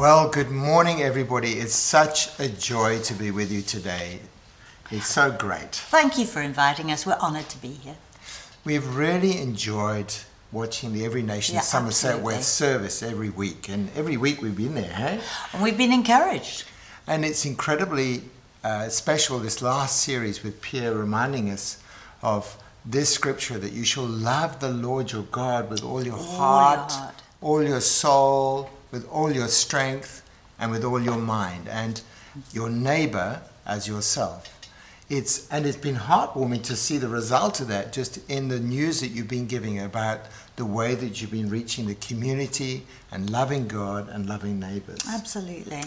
Well, good morning, everybody. It's such a joy to be with you today. It's so great. Thank you for inviting us. We're honoured to be here. We've really enjoyed watching the Every Nation Yeah, Somerset absolutely. West service every week, and every week we've been there, hey? And we've been encouraged. And it's incredibly uh, special this last series with Pierre reminding us of this scripture that you shall love the Lord your God with all your your heart, heart. all your soul, with all your strength, and with all your mind, and your neighbor as yourself. It's, and it's been heartwarming to see the result of that just in the news that you've been giving about the way that you've been reaching the community and loving God and loving neighbors. Absolutely.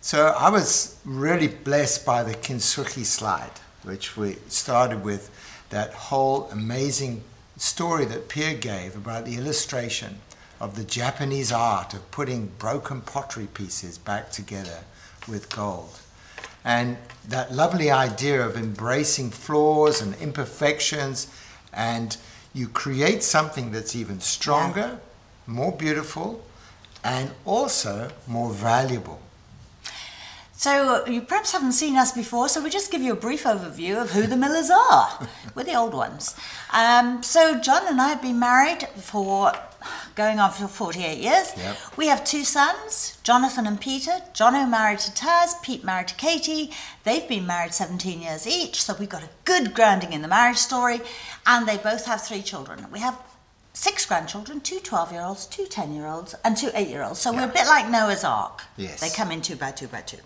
So I was really blessed by the Kintsugi slide, which we started with that whole amazing story that Pierre gave about the illustration of the Japanese art of putting broken pottery pieces back together with gold. And that lovely idea of embracing flaws and imperfections, and you create something that's even stronger, more beautiful, and also more valuable. So you perhaps haven't seen us before, so we'll just give you a brief overview of who the Millers are. We're the old ones. Um, so John and I have been married for going on for 48 years. Yep. We have two sons, Jonathan and Peter. Jono married to Taz, Pete married to Katie. They've been married 17 years each, so we've got a good grounding in the marriage story. And they both have three children. We have six grandchildren, two 12 year olds, two 10 year olds, and two 8 year olds. So we're a bit like Noah's Ark. Yes. They come in two by two by two.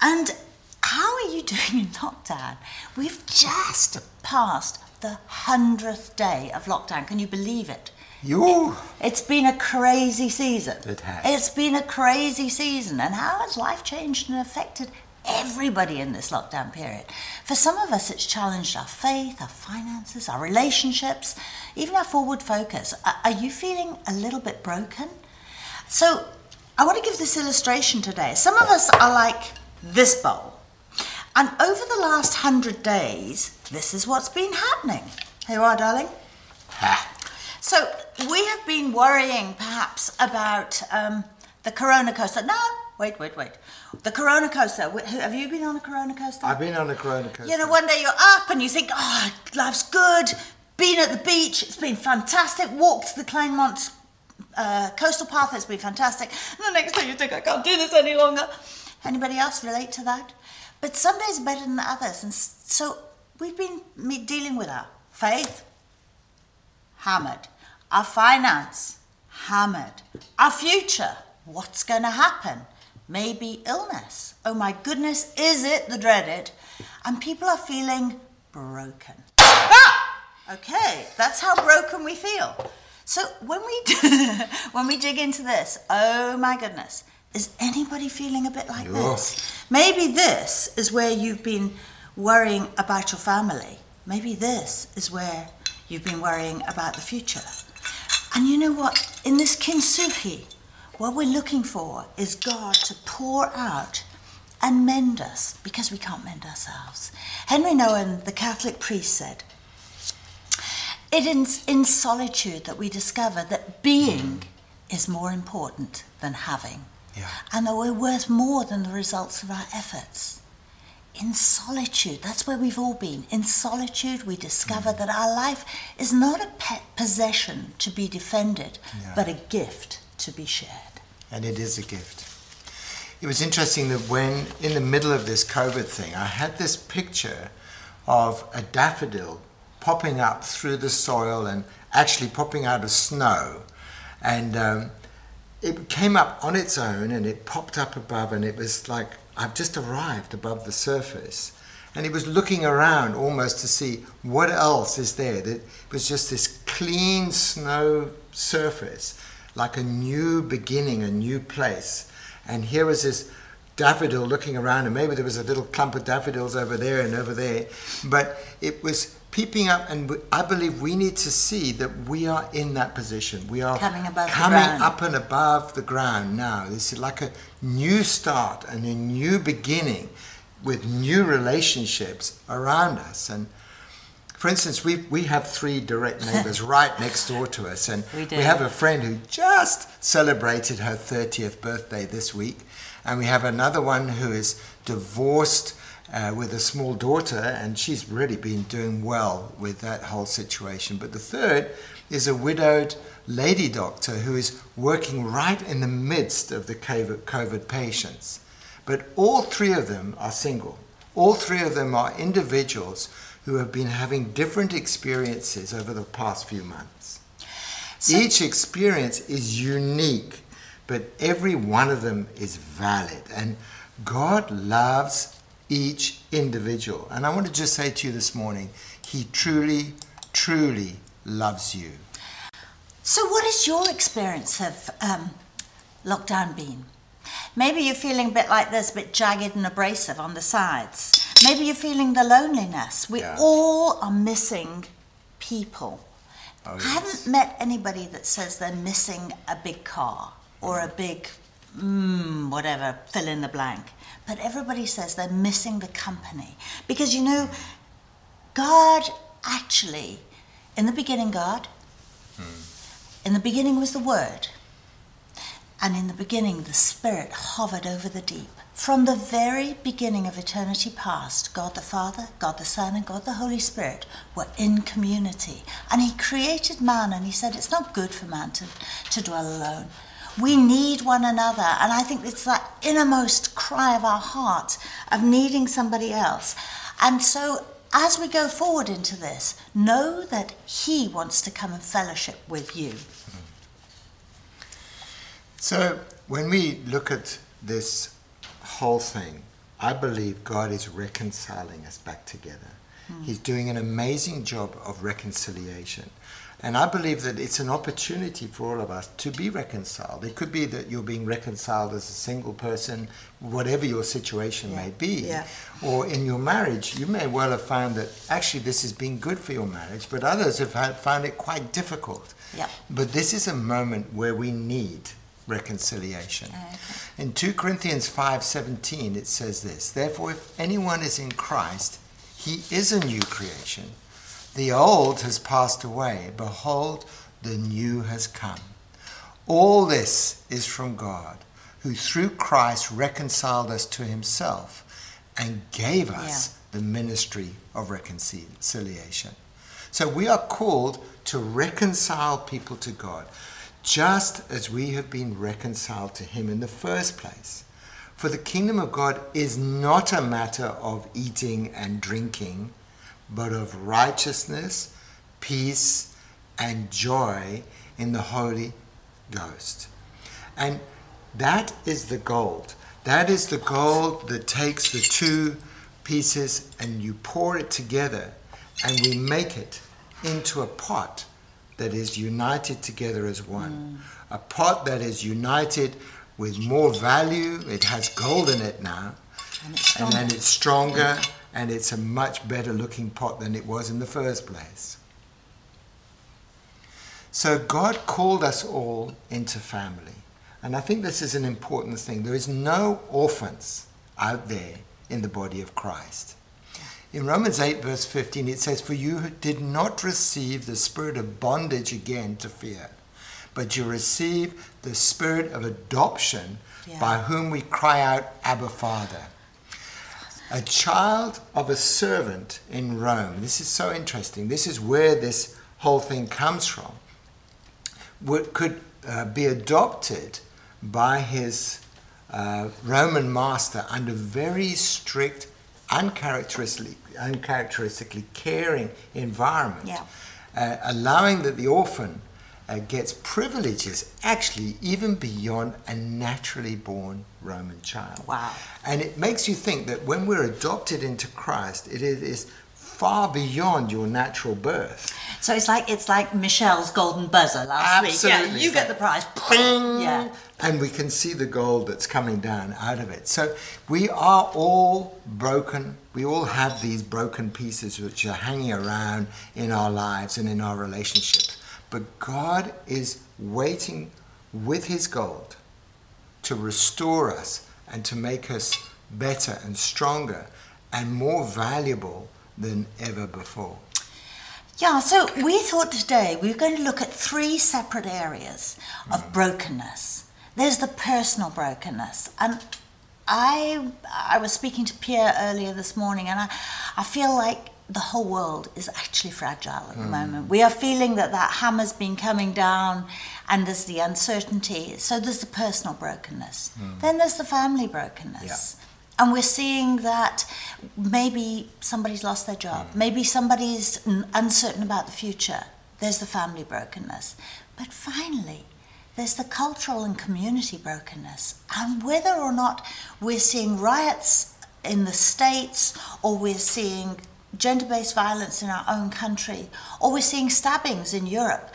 And how are you doing in lockdown? We've just passed the hundredth day of lockdown. Can you believe it? You It's been a crazy season. It has. It's been a crazy season. And how has life changed and affected everybody in this lockdown period? For some of us, it's challenged our faith, our finances, our relationships, even our forward focus. Are- Are you feeling a little bit broken? So, I want to give this illustration today. Some of us are like this bowl. And over the last hundred days, this is what's been happening. Here you are, darling. So we have been worrying perhaps about um, the Corona coaster. No, wait, wait, wait. The Corona coaster. Have you been on a Corona coaster? I've been on a Corona coaster. You know, one day you're up and you think, oh, life's good. Been at the beach, it's been fantastic. Walked the Kleinmond uh, coastal path, it's been fantastic. And the next day you think, I can't do this any longer. Anybody else relate to that? But some days are better than others. And so we've been dealing with our faith, hammered. Our finance, hammered. Our future, what's going to happen? Maybe illness. Oh my goodness, is it the dreaded? And people are feeling broken. Ah! Okay, that's how broken we feel. So when we when we dig into this, oh my goodness, is anybody feeling a bit like this? Maybe this is where you've been worrying about your family. Maybe this is where you've been worrying about the future. And you know what? In this kintsugi, what we're looking for is God to pour out and mend us because we can't mend ourselves. Henri Nouwen, the Catholic priest, said, It is in solitude that we discover that being is more important than having, Yeah. and that we're worth more than the results of our efforts. In solitude, that's where we've all been. In solitude, we discover that our life is not a pet possession to be defended, but a gift to be shared. and it is a gift. It was interesting that when in the middle of this COVID thing, I had this picture of a daffodil popping up through the soil and actually popping out of snow. And um, it came up on its own and it popped up above, and it was like I've just arrived above the surface. And he was looking around almost to see what else is there. That it was just this clean snow surface, like a new beginning, a new place. And here was this daffodil looking around, and maybe there was a little clump of daffodils over there and over there. But it was peeping up, and I believe we need to see that we are in that position. We are Coming above the coming up and above the ground now. This is like a new start and a new beginning with new relationships around us. And For instance, we, we have three direct neighbors right next door to us, and We do. have a friend who just celebrated her 30th birthday this week, and we have another one who is divorced uh, with a small daughter, and she's really been doing well with that whole situation. But the third is a widowed lady doctor who is working right in the midst of the COVID patients. But all three of them are single. All three of them are individuals who have been having different experiences over the past few months. So- Each experience is unique, but every one of them is valid. And God loves each individual. And I want to just say to you this morning, He truly, truly loves you. So, what has your experience of um, lockdown been? Maybe you're feeling a bit like this, a bit jagged and abrasive on the sides. Maybe you're feeling the loneliness. We Yeah. all are missing people. Oh, I haven't met anybody that says they're missing a big car or a big, mm, whatever, fill in the blank. But everybody says they're missing the company. Because you know, God actually, in the beginning, God, hmm. in the beginning was the Word. And in the beginning, the Spirit hovered over the deep. From the very beginning of eternity past, God the Father, God the Son, and God the Holy Spirit were in community. And He created man, and He said, It's not good for man to, to dwell alone. We need one another. And I think it's that innermost cry of our heart of needing somebody else. And so, as we go forward into this, know that He wants to come and fellowship with you. Mm-hmm. So, when we look at this whole thing, I believe God is reconciling us back together. Mm. He's doing an amazing job of reconciliation. And I believe that it's an opportunity for all of us to be reconciled. It could be that you're being reconciled as a single person, whatever your situation may be. yeah. Or in your marriage, you may well have found that actually this has been good for your marriage, but others have found it quite difficult. Yeah. But this is a moment where we need reconciliation. In 2 Corinthians 5:17 it says this, therefore if anyone is in Christ, he is a new creation. The old has passed away, behold the new has come. All this is from God, who through Christ reconciled us to himself and gave us the ministry of reconciliation. So we are called to reconcile people to God, just as we have been reconciled to Him in the first place. For the kingdom of God is not a matter of eating and drinking, but of righteousness, peace, and joy in the Holy Ghost. And that is the gold. That is the gold that takes the two pieces and you pour it together and we make it into a pot that is united together as one. Mm. A pot that is united with more value. It has gold in it now. And it's And then it's stronger and it's a much better looking pot than it was in the first place. So God called us all into family. And I think this is an important thing. There is no orphans out there in the body of Christ. In Romans 8, verse 15, it says, For you did not receive the spirit of bondage again to fear, but you received the spirit of adoption Yeah. by whom we cry out, Abba, Father. A child of a servant in Rome. This is so interesting. This is where this whole thing comes from. Would, could uh, be adopted by his uh, Roman master under very strict, uncharacteristically, uncharacteristically caring environment, Yeah. uh, allowing that the orphan uh, gets privileges actually even beyond a naturally born Roman child. Wow. And it makes you think that when we're adopted into Christ, it is far beyond your natural birth. So it's like it's like Michelle's golden buzzer last week. Yeah, Absolutely. you get the prize. Bing! Yeah. And we can see the gold that's coming down out of it. So we are all broken. We all have these broken pieces which are hanging around in our lives and in our relationships. But God is waiting with his gold to restore us and to make us better and stronger and more valuable than ever before. Yeah, so we thought today we were going to look at three separate areas of mm. brokenness. There's the personal brokenness, and I I was speaking to Pierre earlier this morning, and I I feel like the whole world is actually fragile at the moment. We are feeling that that hammer's been coming down, and there's the uncertainty. So there's the personal brokenness. Hmm. Then there's the family brokenness. And we're seeing that maybe somebody's lost their job, hmm. maybe somebody's uncertain about the future. There's the family brokenness. But finally, there's the cultural and community brokenness. And whether or not we're seeing riots in the States or we're seeing gender based violence in our own country or we're seeing stabbings in Europe,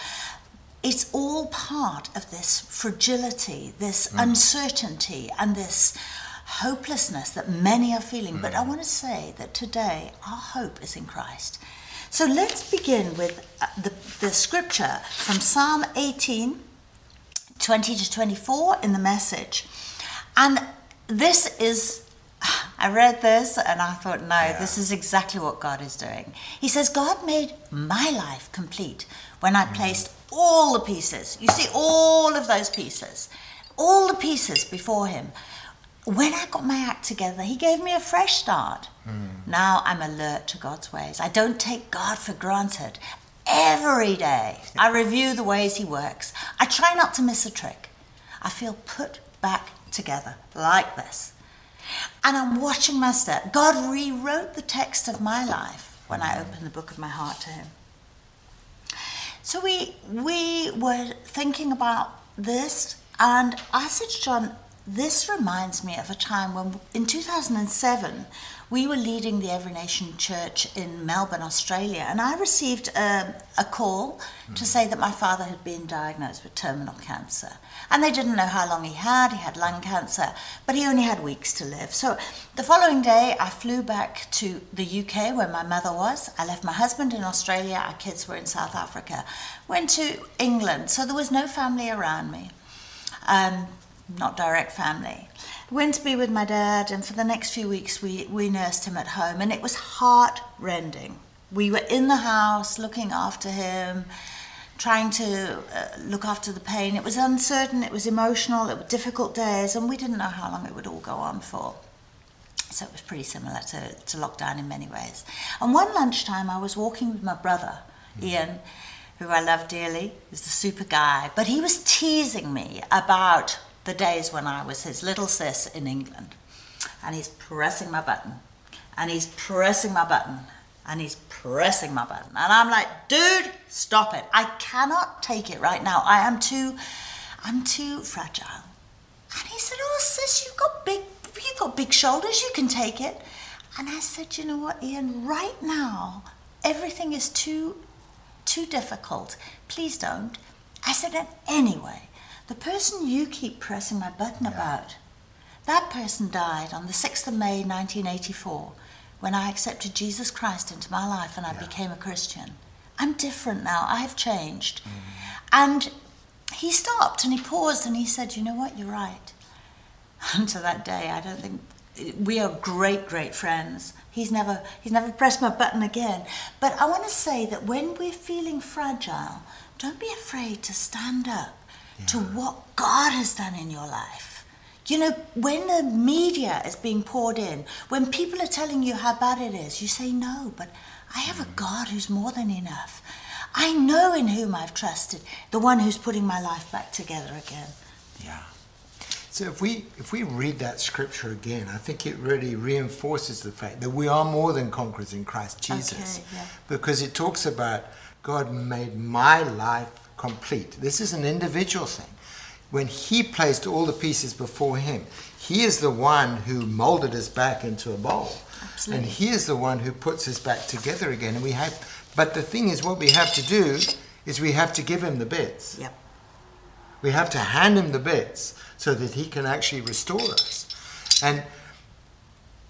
it's all part of this fragility, this uncertainty, and this hopelessness that many are feeling. But I want to say that today our hope is in Christ. So let's begin with uh, the, the scripture from Psalm 18 20 to 24 in the message. And this is, I read this and I thought, no, Yeah. this is exactly what God is doing. He says, God made my life complete when I mm. placed all the pieces. You see, all of those pieces, all the pieces before Him. When I got my act together, He gave me a fresh start. Mm. Now I'm alert to God's ways. I don't take God for granted. Every day, I review the ways He works. I try not to miss a trick. I feel put back together like this. And I'm watching my step. God rewrote the text of my life when I opened the book of my heart to Him. So we we were thinking about this, and I said to John, this reminds me of a time when in 2007 we were leading the Every Nation Church in Melbourne, Australia, and I received a, a call to say that my father had been diagnosed with terminal cancer. And they didn't know how long he had. He had lung cancer, but he only had weeks to live. So the following day, I flew back to the UK where my mother was. I left my husband in Australia. Our kids were in South Africa. Went to England. So there was no family around me, um, not direct family. Went to be with my dad, and for the next few weeks, we, we nursed him at home, and it was heart rending. We were in the house looking after him trying to uh, look after the pain. It was uncertain, it was emotional, it were difficult days, and we didn't know how long it would all go on for. So it was pretty similar to, to lockdown in many ways. And one lunchtime, I was walking with my brother, Ian, who I love dearly, he's the super guy, but he was teasing me about the days when I was his little sis in England. And he's pressing my button, and he's pressing my button, and he's pressing my button. And I'm like, dude, stop it. I cannot take it right now. I am too, I'm too fragile. And he said, oh, sis, you've got big, you've got big shoulders. You can take it. And I said, you know what, Ian, right now, everything is too, too difficult. Please don't. I said, and anyway, the person you keep pressing my button about, that person died on the 6th of May 1984 when I accepted Jesus Christ into my life and I became a Christian. I'm different now. I have changed. Mm-hmm. And he stopped and he paused and he said, You know what? You're right. And to that day, I don't think we are great, great friends. He's never, he's never pressed my button again. But I want to say that when we're feeling fragile, don't be afraid to stand up to what God has done in your life. You know, when the media is being poured in, when people are telling you how bad it is, you say, No, but I have a mm. God who's more than enough. I know in whom I've trusted, the one who's putting my life back together again. Yeah. So if we if we read that scripture again, I think it really reinforces the fact that we are more than conquerors in Christ Jesus. Okay, yeah. Because it talks about God made my life complete. This is an individual thing. When he placed all the pieces before him, he is the one who molded us back into a bowl. Absolutely. And he is the one who puts us back together again. And we have but the thing is what we have to do is we have to give him the bits. Yep. We have to hand him the bits so that he can actually restore us. And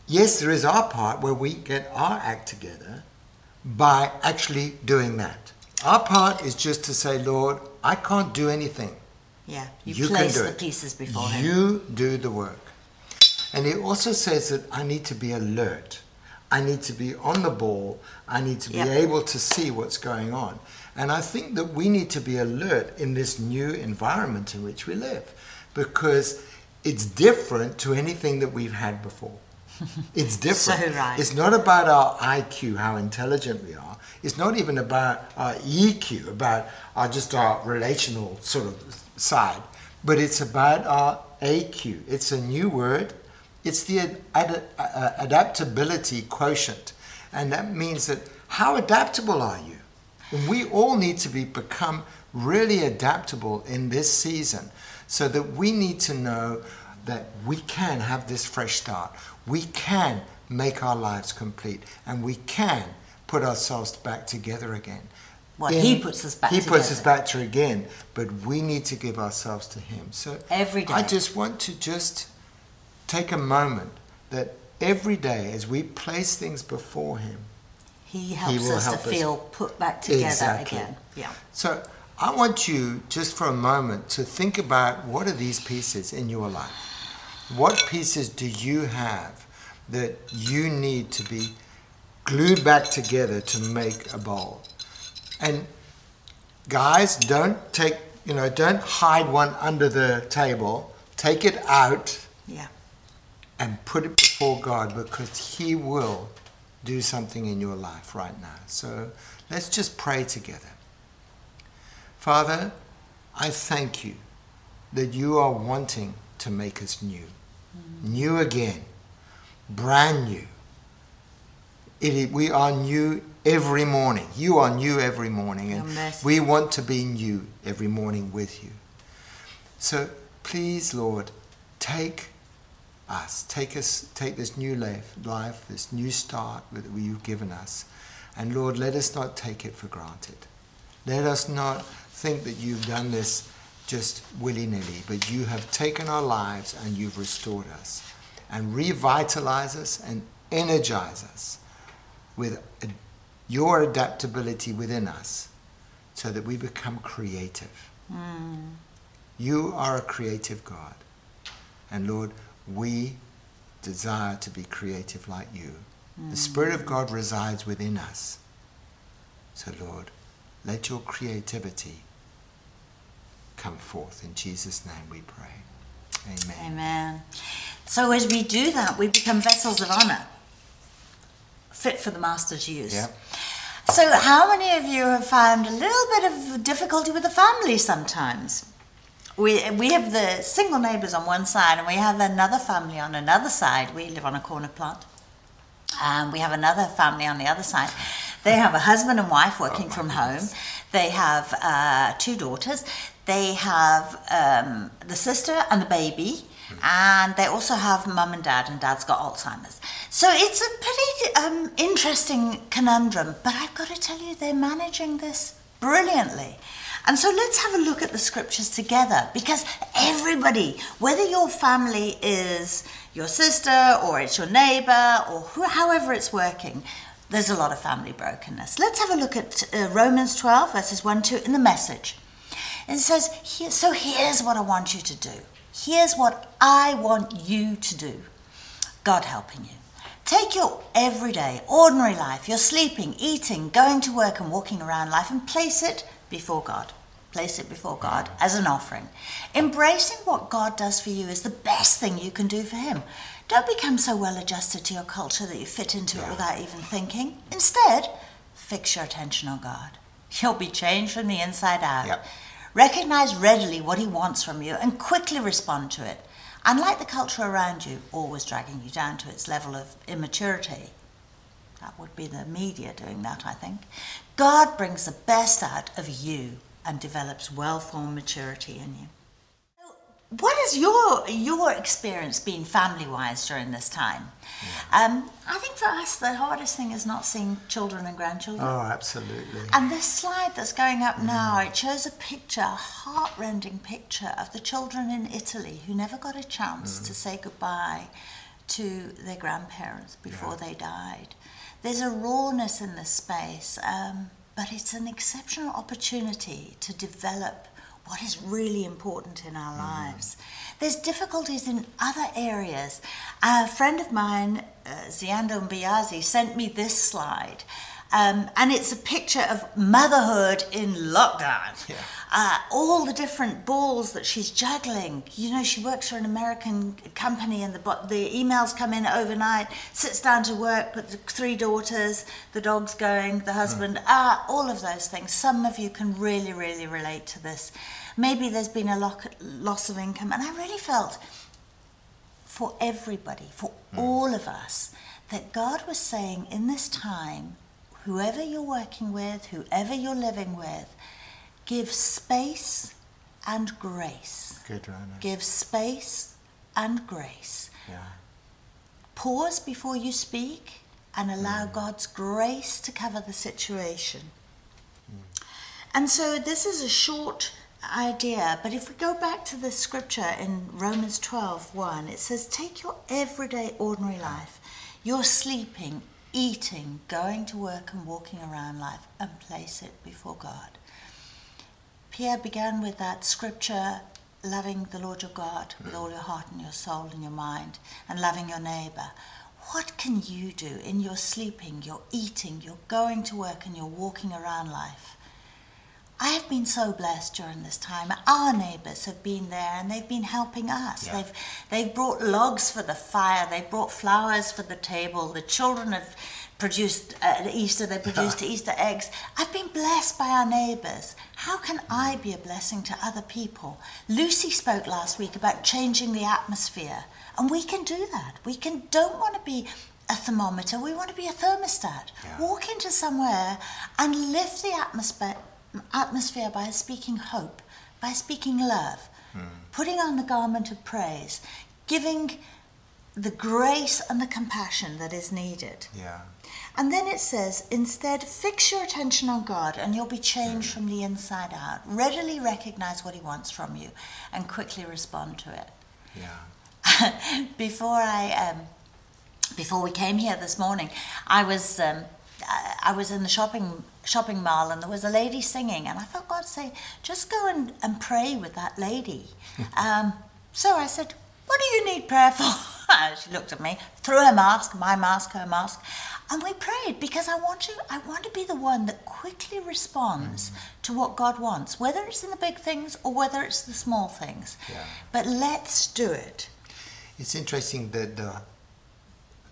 yes, there is our part where we get our act together by actually doing that. Our part is just to say, Lord, I can't do anything. Yeah. You, You place do the it. pieces before him. You do the work. And it also says that I need to be alert. I need to be on the ball. I need to be Yep. able to see what's going on. And I think that we need to be alert in this new environment in which we live because it's different to anything that we've had before. It's different. So right. It's not about our IQ, how intelligent we are. It's not even about our EQ, about our just our relational sort of side, but it's about our AQ. It's a new word. It's the ad- ad- uh, adaptability quotient, and that means that how adaptable are you? And we all need to be become really adaptable in this season, so that we need to know that we can have this fresh start. We can make our lives complete, and we can put ourselves back together again. Well, He puts us back He puts us together. back to again, but we need to give ourselves to Him. So Every day. I just want to just take a moment that every day, as we place things before Him, He helps will us help to us. feel put back together Exactly. again. Yeah. So I want you just for a moment to think about what are these pieces in your life? What pieces do you have that you need to be glued back together to make a bowl? And guys, don't take, you know, don't hide one under the table. Take it out Yeah. and put it before God because He will do something in your life right now. So let's just pray together. Father, I thank you that you are wanting to make us new, new again, brand new. We are new every morning. You are new every morning, and mercy. we want to be new every morning with you. So please, Lord, take us, take us, take this new life, life, this new start that you've given us, and Lord, let us not take it for granted. Let us not think that you've done this just willy nilly, but you have taken our lives and you've restored us, and revitalize us and energize us with your adaptability within us, so that we become creative. Hmm. You are a creative God. And Lord, we desire to be creative like you. The hmm. Spirit of God resides within us. So, Lord, let your creativity come forth. In Jesus' name we pray. Amen. Amen. So as we do that, we become vessels of honor, fit for the master's use. Yep. So, how many of you have found a little bit of difficulty with the family sometimes? We, we have the single neighbours on one side, and we have another family on another side. We live on a corner plot. Um, we have another family on the other side. They have a husband and wife working from home. They have uh, two daughters. They have um, the sister and the baby, and they also have mum and dad, and dad's got Alzheimer's. So it's a pretty um, interesting conundrum, but I've got to tell you, they're managing this brilliantly. And so let's have a look at the scriptures together because everybody, whether your family is your sister or it's your neighbor or who, however it's working, there's a lot of family brokenness. Let's have a look at uh, Romans 12, verses 1 2 in the message. It says, Here, So here's what I want you to do. Here's what I want you to do. God helping you. Take your everyday, ordinary life, your sleeping, eating, going to work, and walking around life, and place it before God. Place it before God as an offering. Embracing what God does for you is the best thing you can do for Him. Don't become so well adjusted to your culture that you fit into it without even thinking. Instead, fix your attention on God. You'll be changed from the inside out. Yep. Recognize readily what He wants from you and quickly respond to it. Unlike the culture around you, always dragging you down to its level of immaturity, that would be the media doing that, I think. God brings the best out of you and develops well formed maturity in you. What has your your experience been family wise during this time? Um, I think for us the hardest thing is not seeing children and grandchildren. Oh, absolutely. And this slide that's going up now, it shows a picture, a heartrending picture of the children in Italy who never got a chance to say goodbye to their grandparents before they died. There's a rawness in this space, um, but it's an exceptional opportunity to develop what is really important in our lives. There's difficulties in other areas, A friend of mine, uh, Ziando Mbiazi, sent me this slide. Um, and it's a picture of motherhood in lockdown. Yeah. Uh, all the different balls that she's juggling. You know, she works for an American company, and the the emails come in overnight. Sits down to work, with the three daughters, the dog's going, the husband, ah, all of those things. Some of you can really, really relate to this. Maybe there's been a lo- loss of income, and I really felt for everybody, for all of us, that God was saying in this time, whoever you're working with, whoever you're living with, give space and grace. Good, Rona. Give space and grace. Yeah. Pause before you speak and allow mm. God's grace to cover the situation. Mm. And so this is a short idea, but if we go back to the scripture in Romans 12 1, it says, Take your everyday, ordinary life, your sleeping, eating, going to work, and walking around life, and place it before God. Pierre began with that scripture loving the Lord your God with all your heart and your soul and your mind, and loving your neighbor. What can you do in your sleeping, your eating, your going to work, and your walking around life? I have been so blessed during this time. Our neighbours have been there and they've been helping us. Yeah. They've they've brought logs for the fire. They've brought flowers for the table. The children have produced uh, at Easter. They produced Easter eggs. I've been blessed by our neighbours. How can I be a blessing to other people? Lucy spoke last week about changing the atmosphere, and we can do that. We can don't want to be a thermometer. We want to be a thermostat. Yeah. Walk into somewhere and lift the atmosphere atmosphere by speaking hope, by speaking love, putting on the garment of praise, giving the grace and the compassion that is needed. Yeah. And then it says, instead, fix your attention on God and you'll be changed from the inside out. Readily recognize what He wants from you and quickly respond to it. Yeah. before I um, before we came here this morning, I was um, I was in the shopping shopping mall and there was a lady singing and I felt God say, just go and, and pray with that lady. um, so I said, what do you need prayer for? she looked at me, threw her mask, my mask, her mask, and we prayed because I want to I want to be the one that quickly responds to what God wants, whether it's in the big things or whether it's the small things. Yeah. But let's do it. It's interesting that the,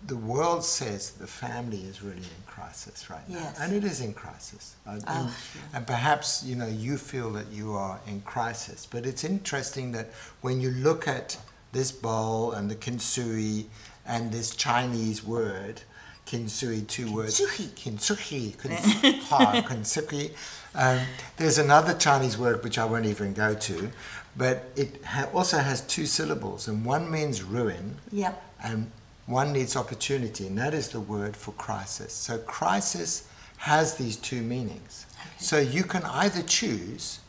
the world says the family is really in crisis right now. Yes. And it is in crisis. Uh, Oh, and, sure. and perhaps, you know, you feel that you are in crisis. But it's interesting that when you look at this bowl and the kinsui and this Chinese word, kinsui, two words. Kintsugi. Kintsugi. kins- ha, kintsugi. Um, there's another Chinese word which I won't even go to, but it ha- also has two syllables, and one means ruin, Yep. and one needs opportunity, and that is the word for crisis. So crisis has these two meanings. So you can either choose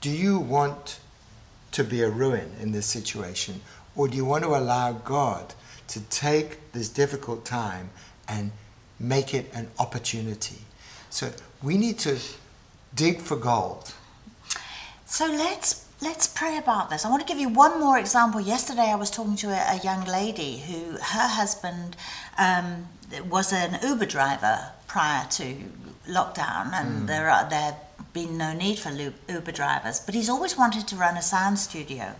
do you want to be a ruin in this situation, or do you want to allow God to take this difficult time and make it an opportunity? So we need to dig for gold. So let's let's pray about this. I want to give you one more example. Yesterday, I was talking to a, a young lady who her husband um, was an Uber driver prior to lockdown, and there are there have been no need for Uber drivers, but he's always wanted to run a sound studio.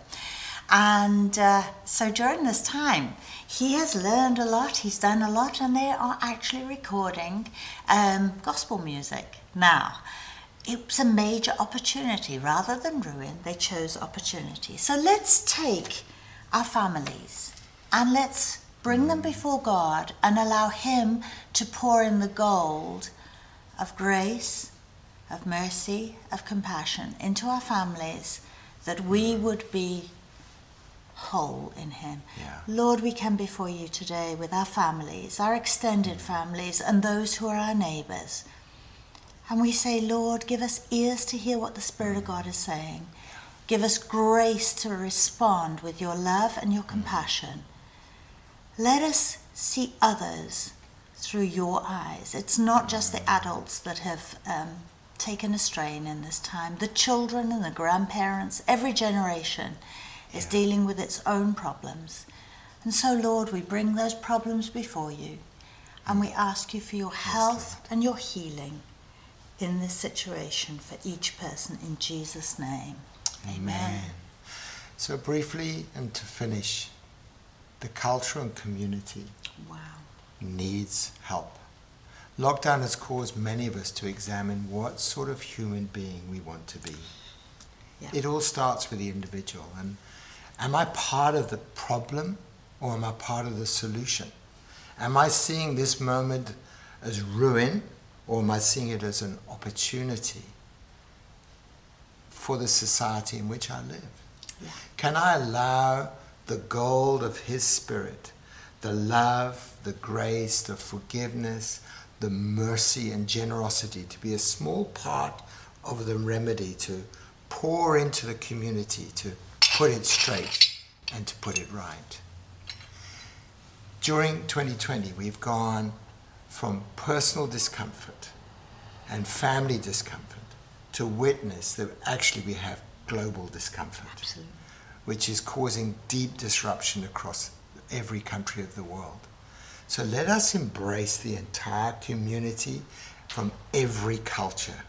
And uh, so during this time, he has learned a lot, he's done a lot, and they are actually recording um, gospel music now. It's a major opportunity. Rather than ruin, they chose opportunity. So let's take our families and let's bring them before God and allow Him to pour in the gold of grace, of mercy, of compassion into our families that we would be whole in Him. Yeah. Lord, we come before you today with our families, our extended families, and those who are our neighbours. And we say, Lord, give us ears to hear what the Spirit of God is saying. Give us grace to respond with your love and your compassion. Let us see others through your eyes. It's not just the adults that have um, taken a strain in this time. The children and the grandparents, every generation is dealing with its own problems. And so, Lord, we bring those problems before you and we ask you for your health and your healing in this situation for each person in Jesus' name. Amen. So, briefly, and to finish, the culture and community Wow. needs help. Lockdown has caused many of us to examine what sort of human being we want to be. Yeah. It all starts with the individual. And am I part of the problem or am I part of the solution? Am I seeing this moment as ruin or am I seeing it as an opportunity for the society in which I live? Yeah. Can I allow the gold of His Spirit, the love, the grace, the forgiveness, the mercy and generosity to be a small part of the remedy to pour into the community to put it straight and to put it right? During 2020, we've gone from personal discomfort and family discomfort to witness that actually we have global discomfort Absolutely. which is causing deep disruption across every country of the world. So let us embrace the entire community from every culture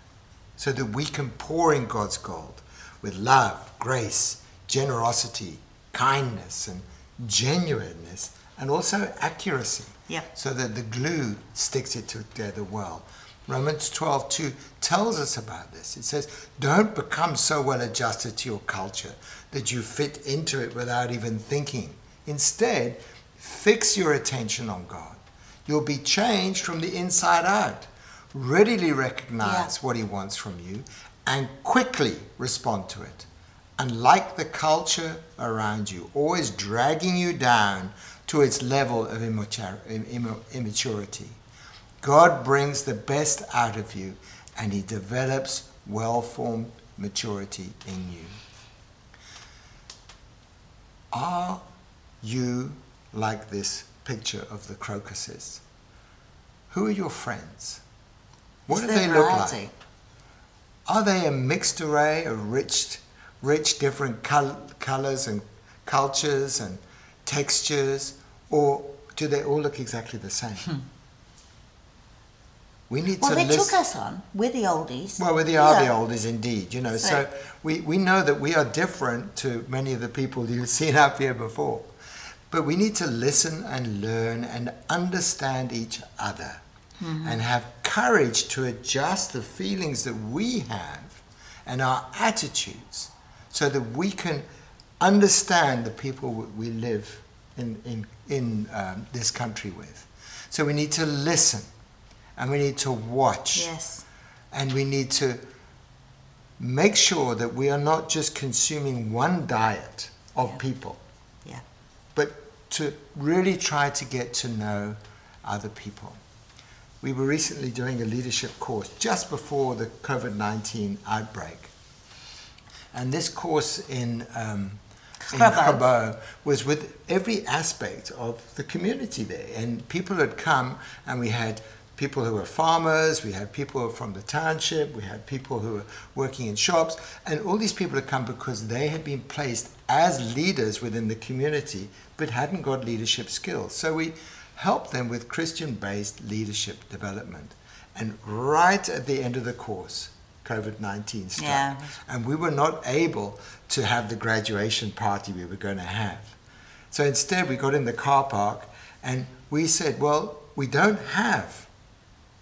so that we can pour in God's gold with love, grace, generosity, kindness, and genuineness, and also accuracy. Yeah. So that the glue sticks it together well. Romans 12 2 tells us about this. It says, Don't become so well adjusted to your culture that you fit into it without even thinking. Instead, fix your attention on God. You'll be changed from the inside out. Readily recognize Yeah. what He wants from you and quickly respond to it. Unlike the culture around you, always dragging you down to its level of immature- im- im- immaturity. God brings the best out of you and He develops well formed maturity in you. Are you like this picture of the crocuses? Who are your friends? What do they look variety? like? Are they a mixed array of rich, rich different col- colors and cultures and textures, or do they all look exactly the same? Hmm. We need Well, to they listen. took us on. We're the oldies. Well, we are the oldies indeed, you know. So Right. we, we know that we are different to many of the people you've seen up here before. But we need to listen and learn and understand each other mm-hmm. and have courage to adjust the feelings that we have and our attitudes so that we can understand the people we live in, in, in um, this country with. So we need to listen and we need to watch Yes. and we need to make sure that we are not just consuming one diet of Yeah. people, Yeah. but to really try to get to know other people. We were recently doing a leadership course just before the COVID 19 outbreak. And this course in, um, Chabot was with every aspect of the community there. And people had come, and we had people who were farmers, we had people from the township, we had people who were working in shops, and all these people had come because they had been placed as leaders within the community but hadn't got leadership skills. So we helped them with Christian based leadership development. And right at the end of the course, COVID 19 struck. Yeah. And we were not able to have the graduation party we were going to have. So instead, we got in the car park and we said, well, we don't have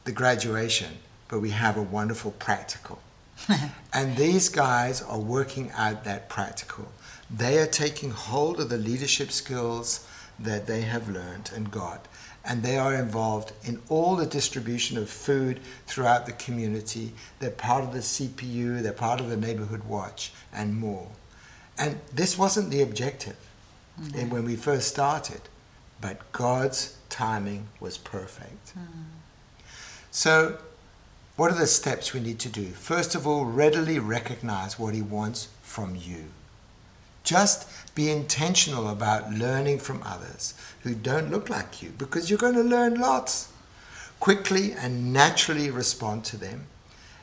the graduation, but we have a wonderful practical. and these guys are working out that practical. They are taking hold of the leadership skills that they have learned and got, and they are involved in all the distribution of food throughout the community. They're part of the CPU, they're part of the neighborhood watch, and more. And this wasn't the objective in- when we first started, but God's timing was perfect. Hmm. So, what are the steps we need to do? First of all, readily recognize what He wants from you. Just be intentional about learning from others who don't look like you because you're going to learn lots. Quickly and naturally respond to them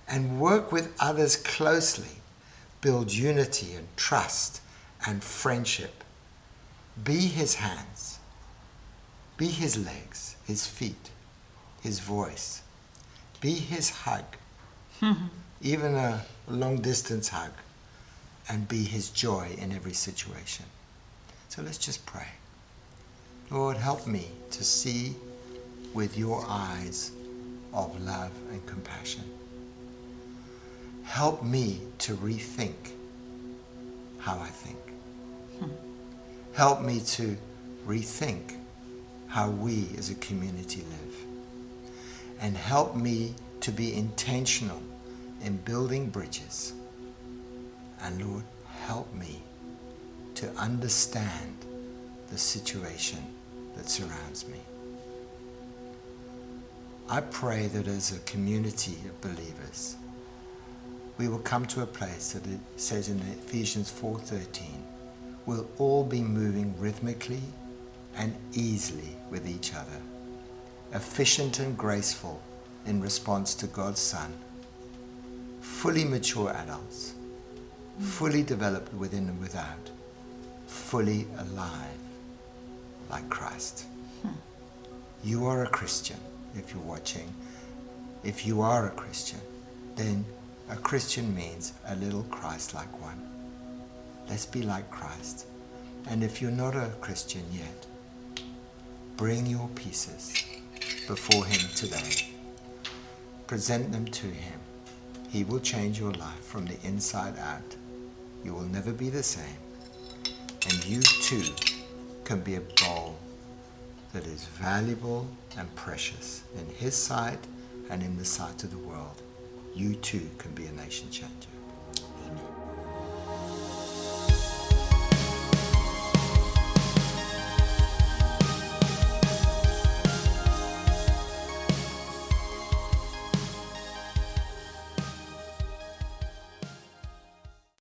and work with others closely. Build unity and trust and friendship. Be His hands Be his legs, his feet, his voice. Be his hug, even a long distance hug, and be his joy in every situation. So let's just pray. Lord, help me to see with your eyes of love and compassion. Help me to rethink how I think. Help me to rethink how we as a community live. And help me to be intentional in building bridges. And Lord, help me to understand the situation that surrounds me. I pray that as a community of believers, we will come to a place that it says in Ephesians 4:13, we'll all be moving rhythmically and easily with each other, efficient and graceful in response to God's Son, fully mature adults, fully developed within and without, fully alive like Christ. Hmm. You are a Christian if you're watching. If you are a Christian, then a Christian means a little Christ like one. Let's be like Christ. And if you're not a Christian yet, bring your pieces before Him today. Present them to Him. He will change your life from the inside out. You will never be the same. And you too can be a bowl that is valuable and precious in His sight and in the sight of the world. You too can be a nation changer.